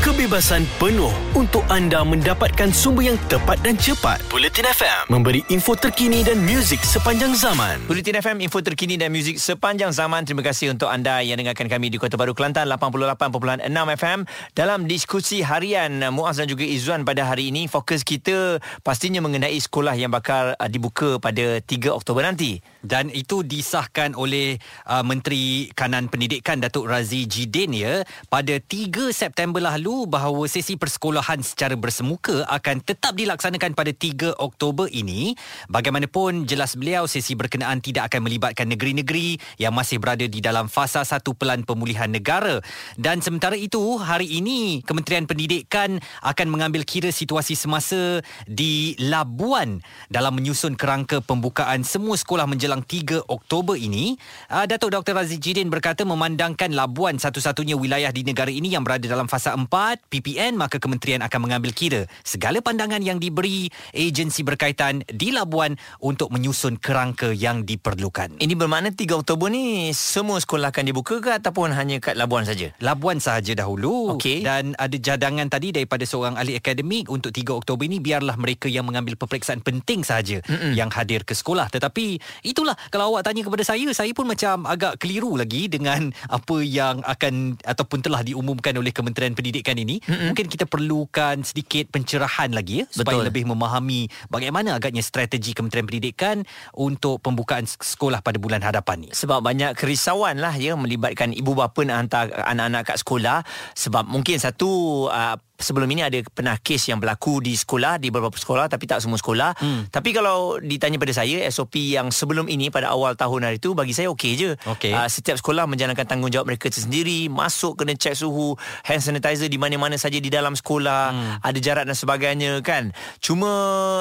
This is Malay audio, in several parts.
kebebasan penuh untuk anda mendapatkan sumber yang tepat dan cepat. Bulletin FM memberi info terkini dan muzik sepanjang zaman. Bulletin FM, info terkini dan muzik sepanjang zaman. Terima kasih untuk anda yang dengarkan kami di Kota Baru Kelantan 88.6 FM dalam diskusi harian Muaz dan juga Izzuan pada hari ini. Fokus kita pastinya mengenai sekolah yang bakal uh, dibuka pada 3 Oktober nanti. Dan itu disahkan oleh uh, Menteri Kanan Pendidikan Datuk Razi Jidin ya pada 3 September lalu bahawa sesi persekolahan secara bersemuka akan tetap dilaksanakan pada 3 Oktober ini. Bagaimanapun jelas beliau sesi berkenaan tidak akan melibatkan negeri-negeri yang masih berada di dalam fasa satu pelan pemulihan negara. Dan sementara itu hari ini Kementerian Pendidikan akan mengambil kira situasi semasa di Labuan dalam menyusun kerangka pembukaan semua sekolah menjelang 3 Oktober ini. Uh, Datuk Dr. Razi Jidin berkata memandangkan Labuan satu-satunya wilayah di negara ini yang berada dalam fasa 4 PPN maka kementerian akan mengambil kira segala pandangan yang diberi agensi berkaitan di Labuan untuk menyusun kerangka yang diperlukan. Ini bermakna 3 Oktober ni semua sekolah akan dibuka ke ataupun hanya kat Labuan saja? Labuan sahaja dahulu Okey. dan ada cadangan tadi daripada seorang ahli akademik untuk 3 Oktober ini biarlah mereka yang mengambil peperiksaan penting sahaja Mm-mm. yang hadir ke sekolah tetapi itulah kalau awak tanya kepada saya saya pun macam agak keliru lagi dengan apa yang akan ataupun telah diumumkan oleh Kementerian Pendidikan ini Mm-mm. mungkin kita perlukan sedikit pencerahan lagi ya supaya Betul. lebih memahami bagaimana agaknya strategi Kementerian Pendidikan untuk pembukaan sekolah pada bulan hadapan ni sebab banyak kerisauan lah ya melibatkan ibu bapa nak hantar anak-anak kat sekolah sebab mungkin satu uh, sebelum ini ada pernah kes yang berlaku di sekolah di beberapa sekolah tapi tak semua sekolah hmm. tapi kalau ditanya pada saya SOP yang sebelum ini pada awal tahun hari itu bagi saya okey je Okey. uh, setiap sekolah menjalankan tanggungjawab mereka sendiri masuk kena cek suhu hand sanitizer di mana-mana saja di dalam sekolah hmm. ada jarak dan sebagainya kan cuma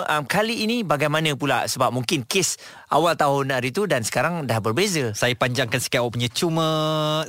um, kali ini bagaimana pula sebab mungkin kes awal tahun hari itu dan sekarang dah berbeza. Saya panjangkan sikit awak punya. Cuma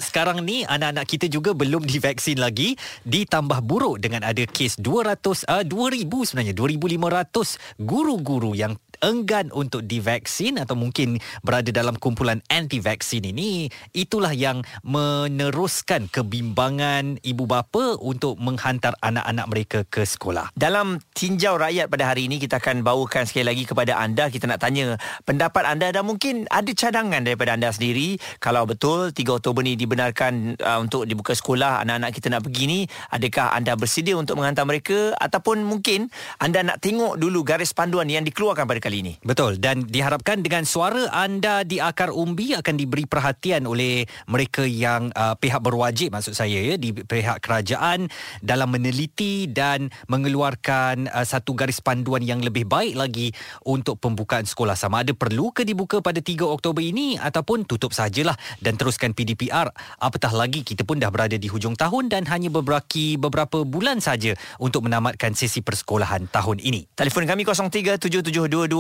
sekarang ni anak-anak kita juga belum divaksin lagi. Ditambah buruk dengan ada kes 200 uh, 2000 sebenarnya. 2500 guru-guru yang enggan untuk divaksin atau mungkin berada dalam kumpulan anti vaksin ini itulah yang meneruskan kebimbangan ibu bapa untuk menghantar anak-anak mereka ke sekolah. Dalam tinjau rakyat pada hari ini kita akan bawakan sekali lagi kepada anda. Kita nak tanya pendapat anda dan mungkin ada cadangan daripada anda sendiri. Kalau betul 3 Oktober ni dibenarkan uh, untuk dibuka sekolah anak-anak kita nak pergi ni adakah anda bersedia untuk menghantar mereka? Ataupun mungkin anda nak tengok dulu garis panduan yang dikeluarkan pada kali ini. Betul. Dan diharapkan dengan suara anda di akar umbi akan diberi perhatian oleh mereka yang uh, pihak berwajib maksud saya ya di pihak kerajaan dalam meneliti dan mengeluarkan uh, satu garis panduan yang lebih baik lagi untuk pembukaan sekolah sama. Ada perlu ke dibuka pada 3 Oktober ini ataupun tutup sajalah dan teruskan PDPR apatah lagi kita pun dah berada di hujung tahun dan hanya beberapa beberapa bulan saja untuk menamatkan sesi persekolahan tahun ini. Telefon kami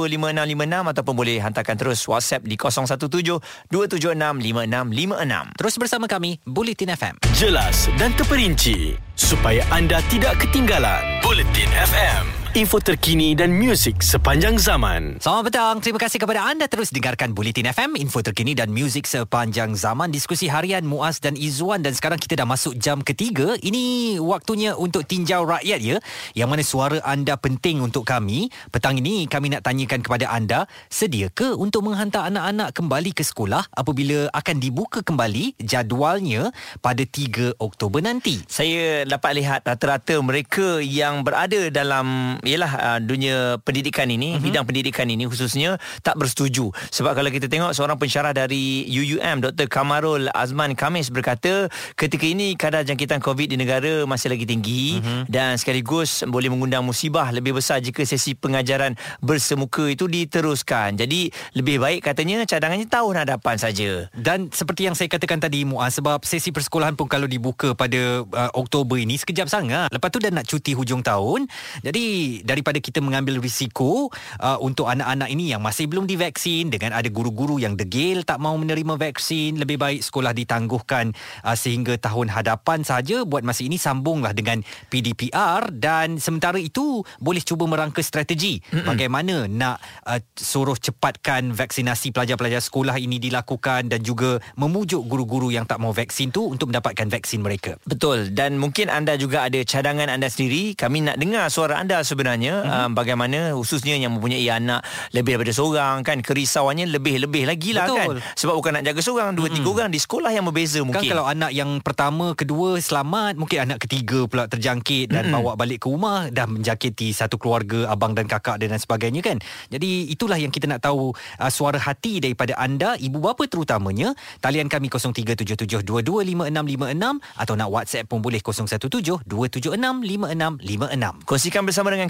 0377225656 ataupun boleh hantarkan terus WhatsApp di 0172765656. Terus bersama kami Bulletin FM. Jelas dan terperinci supaya anda tidak ketinggalan. Bulletin FM. Info terkini dan muzik sepanjang zaman. Selamat petang. Terima kasih kepada anda terus dengarkan Bulletin FM, info terkini dan muzik sepanjang zaman. Diskusi harian Muaz dan Izzuan dan sekarang kita dah masuk jam ketiga. Ini waktunya untuk tinjau rakyat ya. Yang mana suara anda penting untuk kami. Petang ini kami nak tanyakan kepada anda, sedia ke untuk menghantar anak-anak kembali ke sekolah apabila akan dibuka kembali jadualnya pada 3 Oktober nanti? Saya dapat lihat rata-rata mereka yang berada dalam ialah uh, dunia pendidikan ini, mm-hmm. bidang pendidikan ini khususnya tak bersetuju. Sebab kalau kita tengok seorang pensyarah dari UUM Dr. Kamarul Azman Kamis berkata ketika ini kadar jangkitan COVID di negara masih lagi tinggi mm-hmm. dan sekaligus boleh mengundang musibah lebih besar jika sesi pengajaran bersemuka itu diteruskan. Jadi lebih baik katanya cadangannya tahun hadapan saja. Dan seperti yang saya katakan tadi Muaz sebab sesi persekolahan pun kalau dibuka pada uh, Oktober ini sekejap sangat. Lepas tu dah nak cuti hujung tahun tahun. Jadi daripada kita mengambil risiko uh, untuk anak-anak ini yang masih belum divaksin dengan ada guru-guru yang degil tak mau menerima vaksin, lebih baik sekolah ditangguhkan uh, sehingga tahun hadapan saja buat masa ini sambunglah dengan PDPR dan sementara itu boleh cuba merangka strategi Mm-mm. bagaimana nak uh, suruh cepatkan vaksinasi pelajar-pelajar sekolah ini dilakukan dan juga memujuk guru-guru yang tak mau vaksin tu untuk mendapatkan vaksin mereka. Betul dan mungkin anda juga ada cadangan anda sendiri. Kami nak dengar suara anda sebenarnya mm-hmm. um, bagaimana khususnya yang mempunyai anak lebih daripada seorang kan kerisauannya lebih-lebih lagi lah kan. Sebab bukan nak jaga seorang, dua mm-hmm. tiga orang di sekolah yang berbeza mungkin. Kan kalau anak yang pertama, kedua selamat, mungkin anak ketiga pula terjangkit dan mm-hmm. bawa balik ke rumah dah menjangkiti satu keluarga abang dan kakak dan sebagainya kan. Jadi itulah yang kita nak tahu uh, suara hati daripada anda ibu bapa terutamanya. Talian kami 0377225656 atau nak WhatsApp pun boleh 0172765656. Kongsikan bersama dengan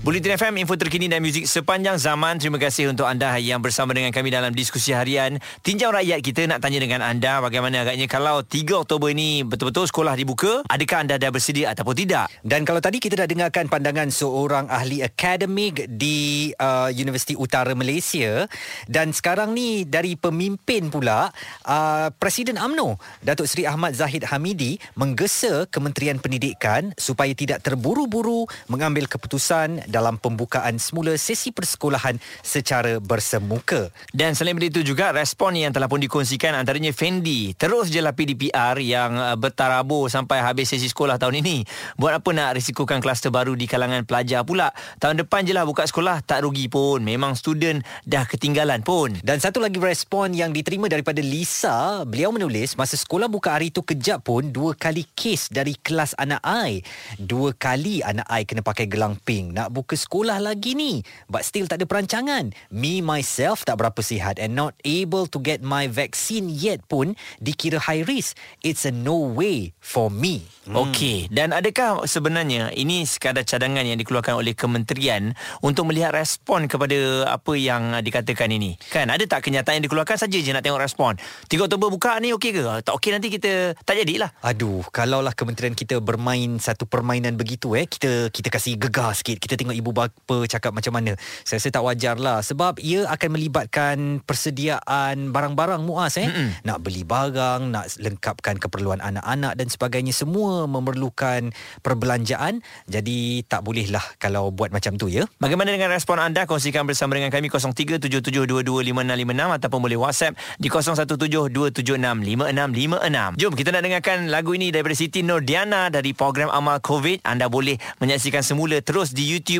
Bulletin FM, info terkini dan muzik sepanjang zaman. Terima kasih untuk anda yang bersama dengan kami dalam diskusi harian. Tinjau rakyat kita nak tanya dengan anda bagaimana agaknya kalau 3 Oktober ini betul-betul sekolah dibuka, adakah anda dah bersedia ataupun tidak? Dan kalau tadi kita dah dengarkan pandangan seorang ahli akademik di uh, Universiti Utara Malaysia dan sekarang ni dari pemimpin pula uh, Presiden AMNO Datuk Seri Ahmad Zahid Hamidi menggesa Kementerian Pendidikan supaya tidak terburu-buru mengambil keputusan dalam pembukaan semula sesi persekolahan secara bersemuka. Dan selain itu juga respon yang telah pun dikongsikan antaranya Fendi terus je lah PDPR yang uh, bertarabur sampai habis sesi sekolah tahun ini. Buat apa nak risikokan kluster baru di kalangan pelajar pula? Tahun depan je lah buka sekolah tak rugi pun. Memang student dah ketinggalan pun. Dan satu lagi respon yang diterima daripada Lisa, beliau menulis masa sekolah buka hari itu kejap pun dua kali kes dari kelas anak I. Dua kali anak I kena pakai gelang pink. Nak buka sekolah lagi ni. But still tak ada perancangan. Me myself tak berapa sihat and not able to get my vaccine yet pun dikira high risk. It's a no way for me. Hmm. okey. Dan adakah sebenarnya ini sekadar cadangan yang dikeluarkan oleh kementerian untuk melihat respon kepada apa yang dikatakan ini? Kan ada tak kenyataan yang dikeluarkan? Saja je nak tengok respon. 3 Oktober buka ni okey ke? Tak okey nanti kita tak jadilah. Aduh kalaulah kementerian kita bermain satu permainan begitu eh kita kita kasih gegar sikit. Kita tengok tengok ibu bapa cakap macam mana. Saya rasa tak wajar lah. Sebab ia akan melibatkan persediaan barang-barang muas eh. Mm-mm. Nak beli barang, nak lengkapkan keperluan anak-anak dan sebagainya. Semua memerlukan perbelanjaan. Jadi tak bolehlah kalau buat macam tu ya. Bagaimana dengan respon anda? Kongsikan bersama dengan kami 0377225656 ataupun boleh WhatsApp di 0172765656. Jom kita nak dengarkan lagu ini daripada Siti Nordiana dari program Amal COVID. Anda boleh menyaksikan semula terus di YouTube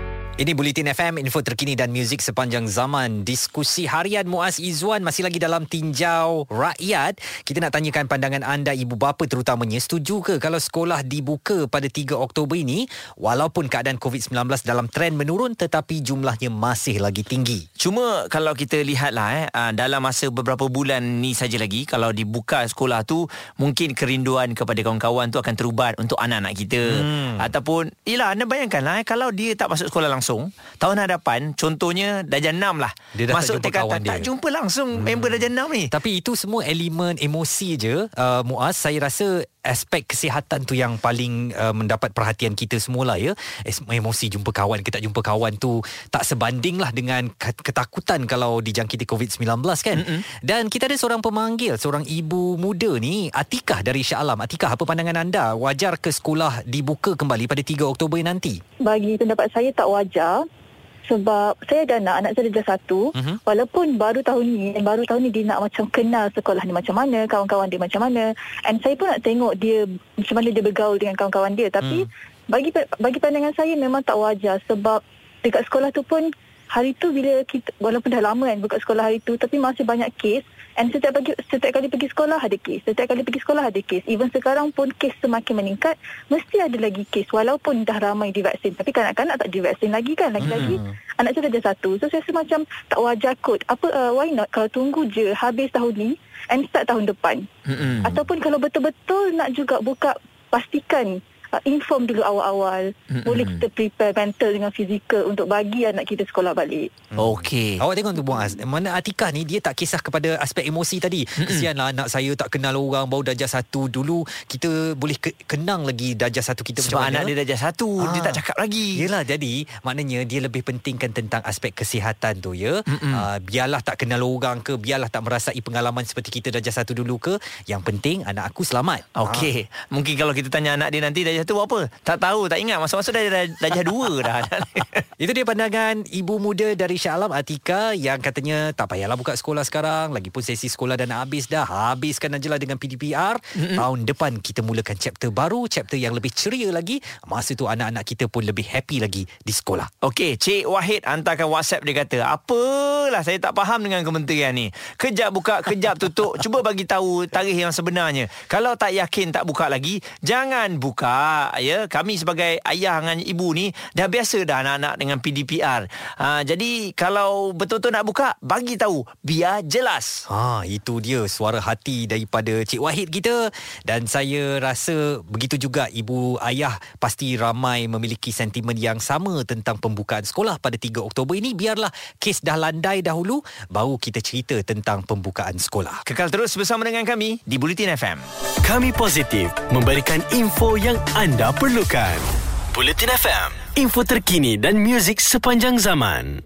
Ini Bulletin FM, info terkini dan muzik sepanjang zaman. Diskusi harian Muaz Izzuan masih lagi dalam tinjau rakyat. Kita nak tanyakan pandangan anda ibu bapa terutamanya. Setuju ke kalau sekolah dibuka pada 3 Oktober ini walaupun keadaan COVID-19 dalam tren menurun tetapi jumlahnya masih lagi tinggi? Cuma kalau kita lihatlah eh ah, dalam masa beberapa bulan ni saja lagi kalau dibuka sekolah tu mungkin kerinduan kepada kawan-kawan tu akan terubat untuk anak-anak kita. Hmm. Ataupun yalah anda bayangkanlah eh kalau dia tak masuk sekolah langsung langsung. Tahun hadapan contohnya darjah 6 lah. Dia dah masuk tak jumpa tak jumpa langsung hmm. member darjah 6 ni. Tapi itu semua elemen emosi je uh, Muaz. Saya rasa aspek kesihatan tu yang paling uh, mendapat perhatian kita semua lah ya emosi jumpa kawan kita jumpa kawan tu tak sebanding lah dengan ketakutan kalau dijangkiti COVID-19 kan? Mm-mm. dan kita ada seorang pemanggil seorang ibu muda ni Atikah dari Shah Alam. Atikah apa pandangan anda? Wajar ke sekolah dibuka kembali pada 3 Oktober nanti? Bagi pendapat saya tak wajar sebab saya ada anak, anak saya dah satu. Uh-huh. Walaupun baru tahun ni, baru tahun ni dia nak macam kenal sekolah ni macam mana, kawan-kawan dia macam mana. And saya pun nak tengok dia macam mana dia bergaul dengan kawan-kawan dia. Tapi uh-huh. bagi bagi pandangan saya memang tak wajar sebab dekat sekolah tu pun hari tu bila kita, walaupun dah lama kan buka sekolah hari tu, tapi masih banyak kes And setiap pagi setiap kali pergi sekolah ada kes. Setiap kali pergi sekolah ada kes. Even sekarang pun kes semakin meningkat, mesti ada lagi kes walaupun dah ramai divaksin. Tapi kanak-kanak tak divaksin lagi kan. Lagi-lagi hmm. anak saya dah satu. So saya rasa macam tak wajar kot. Apa uh, why not kalau tunggu je habis tahun ni and start tahun depan. Hmm. Ataupun kalau betul-betul nak juga buka pastikan uh, inform dulu awal-awal. Mm-hmm. Boleh kita prepare mental dengan fizikal untuk bagi anak kita sekolah balik. Okey. Awak tengok tu Muaz, mana Atika ni dia tak kisah kepada aspek emosi tadi. Mm-hmm. Kesianlah anak saya tak kenal orang baru darjah satu dulu kita boleh ke- kenang lagi darjah satu kita Sebab macam mana. anak dia darjah satu, Ah. dia tak cakap lagi. Yelah jadi maknanya dia lebih pentingkan tentang aspek kesihatan tu ya. Uh, biarlah tak kenal orang ke, biarlah tak merasai pengalaman seperti kita darjah satu dulu ke, yang penting anak aku selamat. Okey, mungkin kalau kita tanya anak dia nanti darjah tu apa? Tak tahu, tak ingat. Masa-masa dah dah- darjah dua dah. Itu dia pandangan ibu muda dari Shah Alam Atika yang katanya tak payahlah buka sekolah sekarang. Lagipun sesi sekolah dah nak habis dah. Habiskan ajalah dengan PDPR. Mm-hmm. Tahun depan kita mulakan chapter baru, chapter yang lebih ceria lagi. Masa tu anak-anak kita pun lebih happy lagi di sekolah. Okey, Cik Wahid hantarkan WhatsApp dia kata, "Apalah saya tak faham dengan kementerian ni. Kejap buka, kejap tutup. Cuba bagi tahu tarikh yang sebenarnya. Kalau tak yakin tak buka lagi, jangan buka ya. Kami sebagai ayah dengan ibu ni dah biasa dah anak-anak dengan PDPR. Ha, jadi kalau betul-betul nak buka, bagi tahu biar jelas." Ha, itu dia suara hati daripada Cik Wahid kita dan saya rasa begitu juga ibu ayah pasti ramai memiliki sentimen yang sama tentang pembukaan sekolah pada 3 Oktober ini biarlah kes dah landai dahulu baru kita cerita tentang pembukaan sekolah. Kekal terus bersama dengan kami di Bulletin FM. Kami positif memberikan info yang anda perlukan. Bulletin FM, info terkini dan muzik sepanjang zaman.